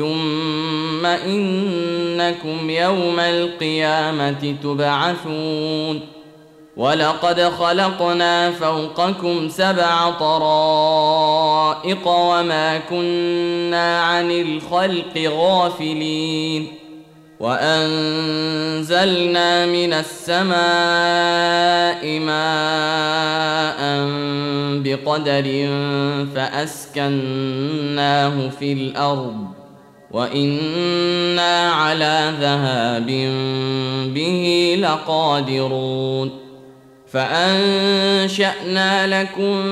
ثم انكم يوم القيامه تبعثون ولقد خلقنا فوقكم سبع طرائق وما كنا عن الخلق غافلين وانزلنا من السماء ماء بقدر فاسكناه في الأرض وأنا على ذهاب به لقادرون فانشانا لكم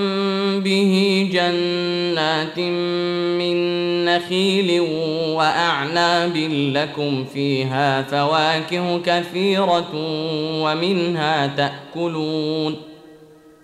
به جنات من نخيل واعناب لكم فيها فواكه كثيره ومنها تاكلون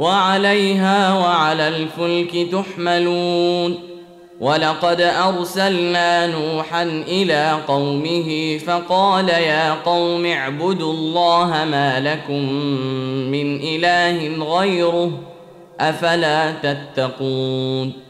وعليها وعلى الفلك تحملون ولقد أرسلنا نوحا إلى قومه فقال يا قوم اعبدوا الله ما لكم من إله غيره أفلا تتقون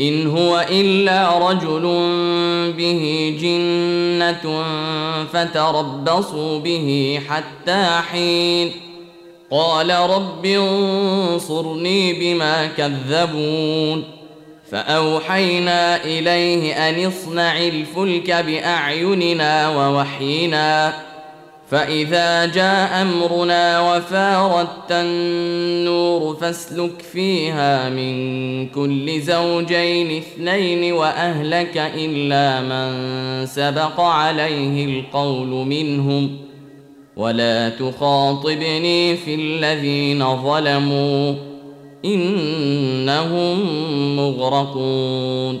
إن هو إلا رجل به جنة فتربصوا به حتى حين. قال رب انصرني بما كذبون. فأوحينا إليه أن اصنع الفلك بأعيننا ووحينا. فإذا جاء أمرنا وفاردت النور فاسلك فيها من كل زوجين اثنين وأهلك إلا من سبق عليه القول منهم ولا تخاطبني في الذين ظلموا انهم مغرقون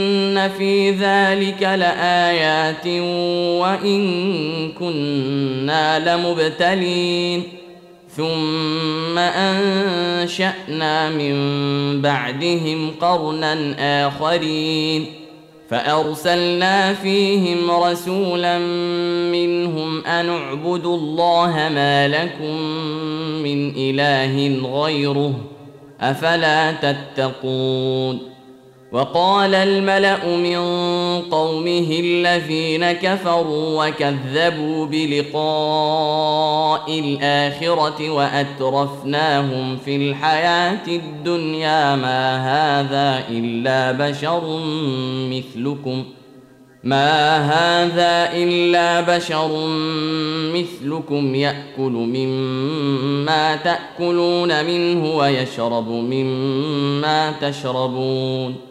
في ذلك لايات وان كنا لمبتلين ثم انشانا من بعدهم قرنا اخرين فارسلنا فيهم رسولا منهم ان اعبدوا الله ما لكم من اله غيره افلا تتقون وقال الملأ من قومه الذين كفروا وكذبوا بلقاء الآخرة وأترفناهم في الحياة الدنيا ما هذا إلا بشر مثلكم ما هذا إلا بشر مثلكم يأكل مما تأكلون منه ويشرب مما تشربون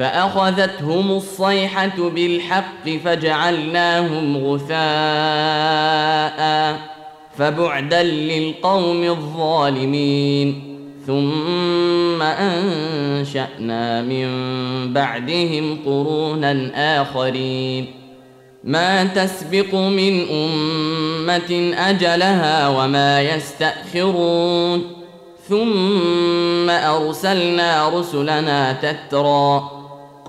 فأخذتهم الصيحة بالحق فجعلناهم غثاء فبعدا للقوم الظالمين ثم أنشأنا من بعدهم قرونا آخرين ما تسبق من أمة أجلها وما يستأخرون ثم أرسلنا رسلنا تترى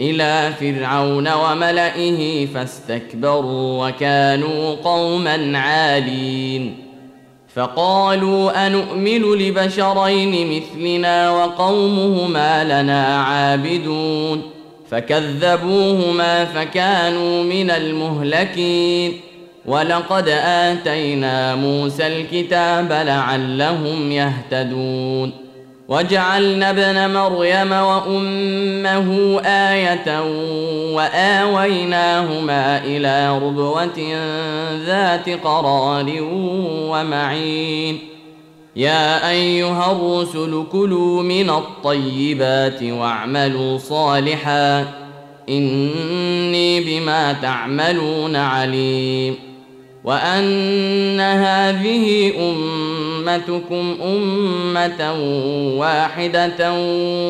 إلى فرعون وملئه فاستكبروا وكانوا قوما عالين. فقالوا انومن لبشرين مثلنا وقومهما لنا عابدون. فكذبوهما فكانوا من المهلكين. ولقد آتينا موسى الكتاب لعلهم يهتدون. وجعلنا ابن مريم وأمه آية وآويناهما إلى ربوة ذات قرار ومعين. يا أيها الرسل كلوا من الطيبات واعملوا صالحا. إني بما تعملون عليم. وأن هذه امتكم امه واحدة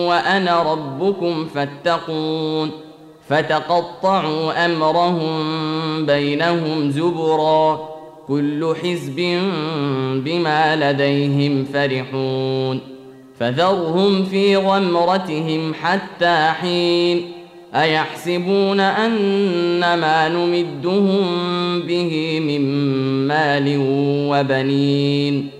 وأنا ربكم فاتقون فتقطعوا امرهم بينهم زبرا كل حزب بما لديهم فرحون فذرهم في غمرتهم حتى حين ايحسبون ان ما نمدهم به من مال وبنين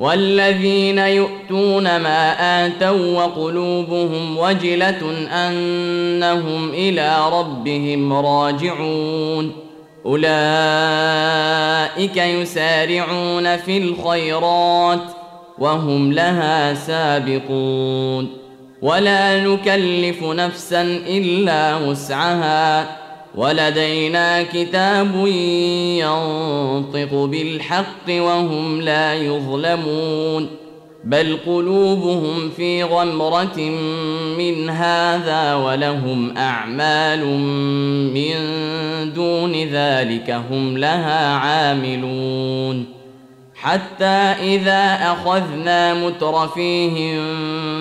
والذين يؤتون ما آتوا وقلوبهم وجلة أنهم إلى ربهم راجعون. أولئك يسارعون في الخيرات وهم لها سابقون. ولا نكلف نفسا إلا وسعها. ولدينا كتاب ينطق بالحق وهم لا يظلمون بل قلوبهم في غمرة من هذا ولهم أعمال من دون ذلك هم لها عاملون حتى إذا أخذنا مترفيهم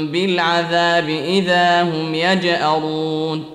بالعذاب إذا هم يجأرون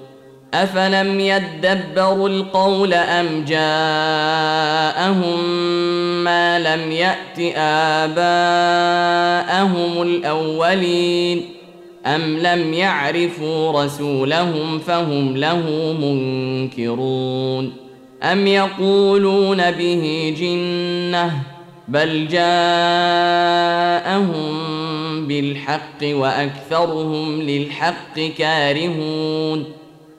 افلم يدبروا القول ام جاءهم ما لم يات اباءهم الاولين ام لم يعرفوا رسولهم فهم له منكرون ام يقولون به جنه بل جاءهم بالحق واكثرهم للحق كارهون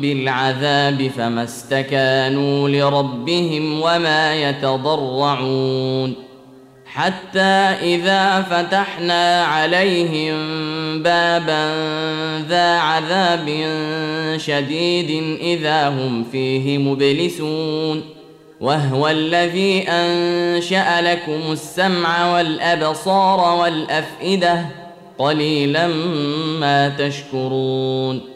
بالعذاب فما استكانوا لربهم وما يتضرعون حتى إذا فتحنا عليهم بابا ذا عذاب شديد إذا هم فيه مبلسون وهو الذي أنشأ لكم السمع والأبصار والأفئدة قليلا ما تشكرون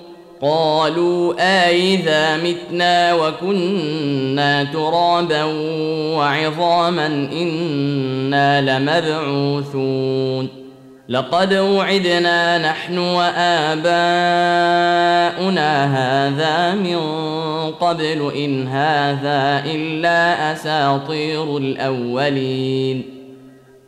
قالوا أإذا متنا وكنا ترابا وعظاما إنا لمبعوثون لقد وعدنا نحن وآباؤنا هذا من قبل إن هذا إلا أساطير الأولين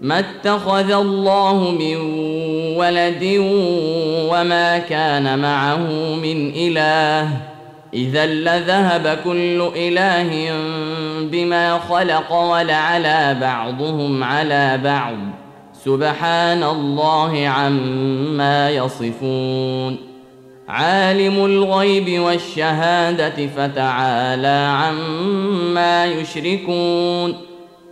ما اتخذ الله من ولد وما كان معه من إله. إذا لذهب كل إله بما خلق ولعلى بعضهم على بعض. سبحان الله عما يصفون. عالم الغيب والشهادة فتعالى عما يشركون.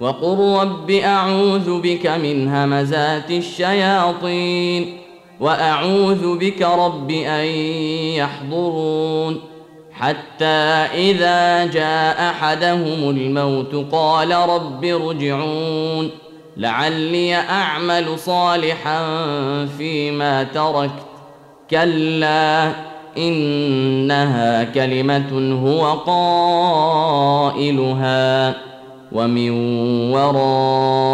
وقل رب أعوذ بك من همزات الشياطين وأعوذ بك رب أن يحضرون حتى إذا جاء أحدهم الموت قال رب ارجعون لعلي أعمل صالحا فيما تركت. كلا إنها كلمة هو قائلها. ومن ورائهم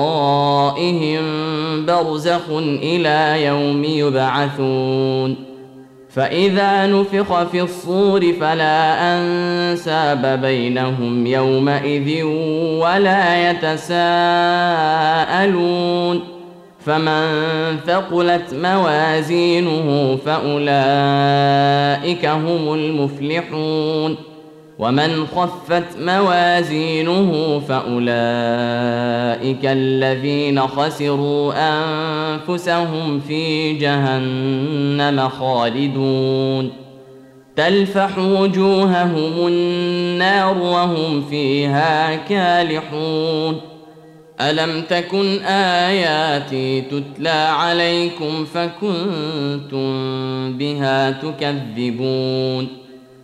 برزخ إلى يوم يبعثون فإذا نفخ في الصور فلا أنساب بينهم يومئذ ولا يتساءلون فمن ثقلت موازينه فأولئك هم المفلحون ومن خفت موازينه فاولئك الذين خسروا انفسهم في جهنم خالدون تلفح وجوههم النار وهم فيها كالحون الم تكن اياتي تتلى عليكم فكنتم بها تكذبون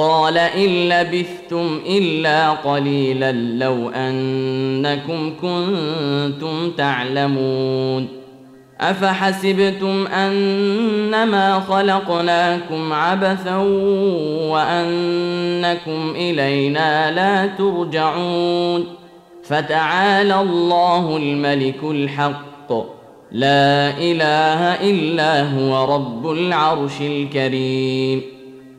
قال إن لبثتم إلا قليلا لو أنكم كنتم تعلمون. أفحسبتم أنما خلقناكم عبثا وأنكم إلينا لا ترجعون. فتعالى الله الملك الحق. لا إله إلا هو رب العرش الكريم.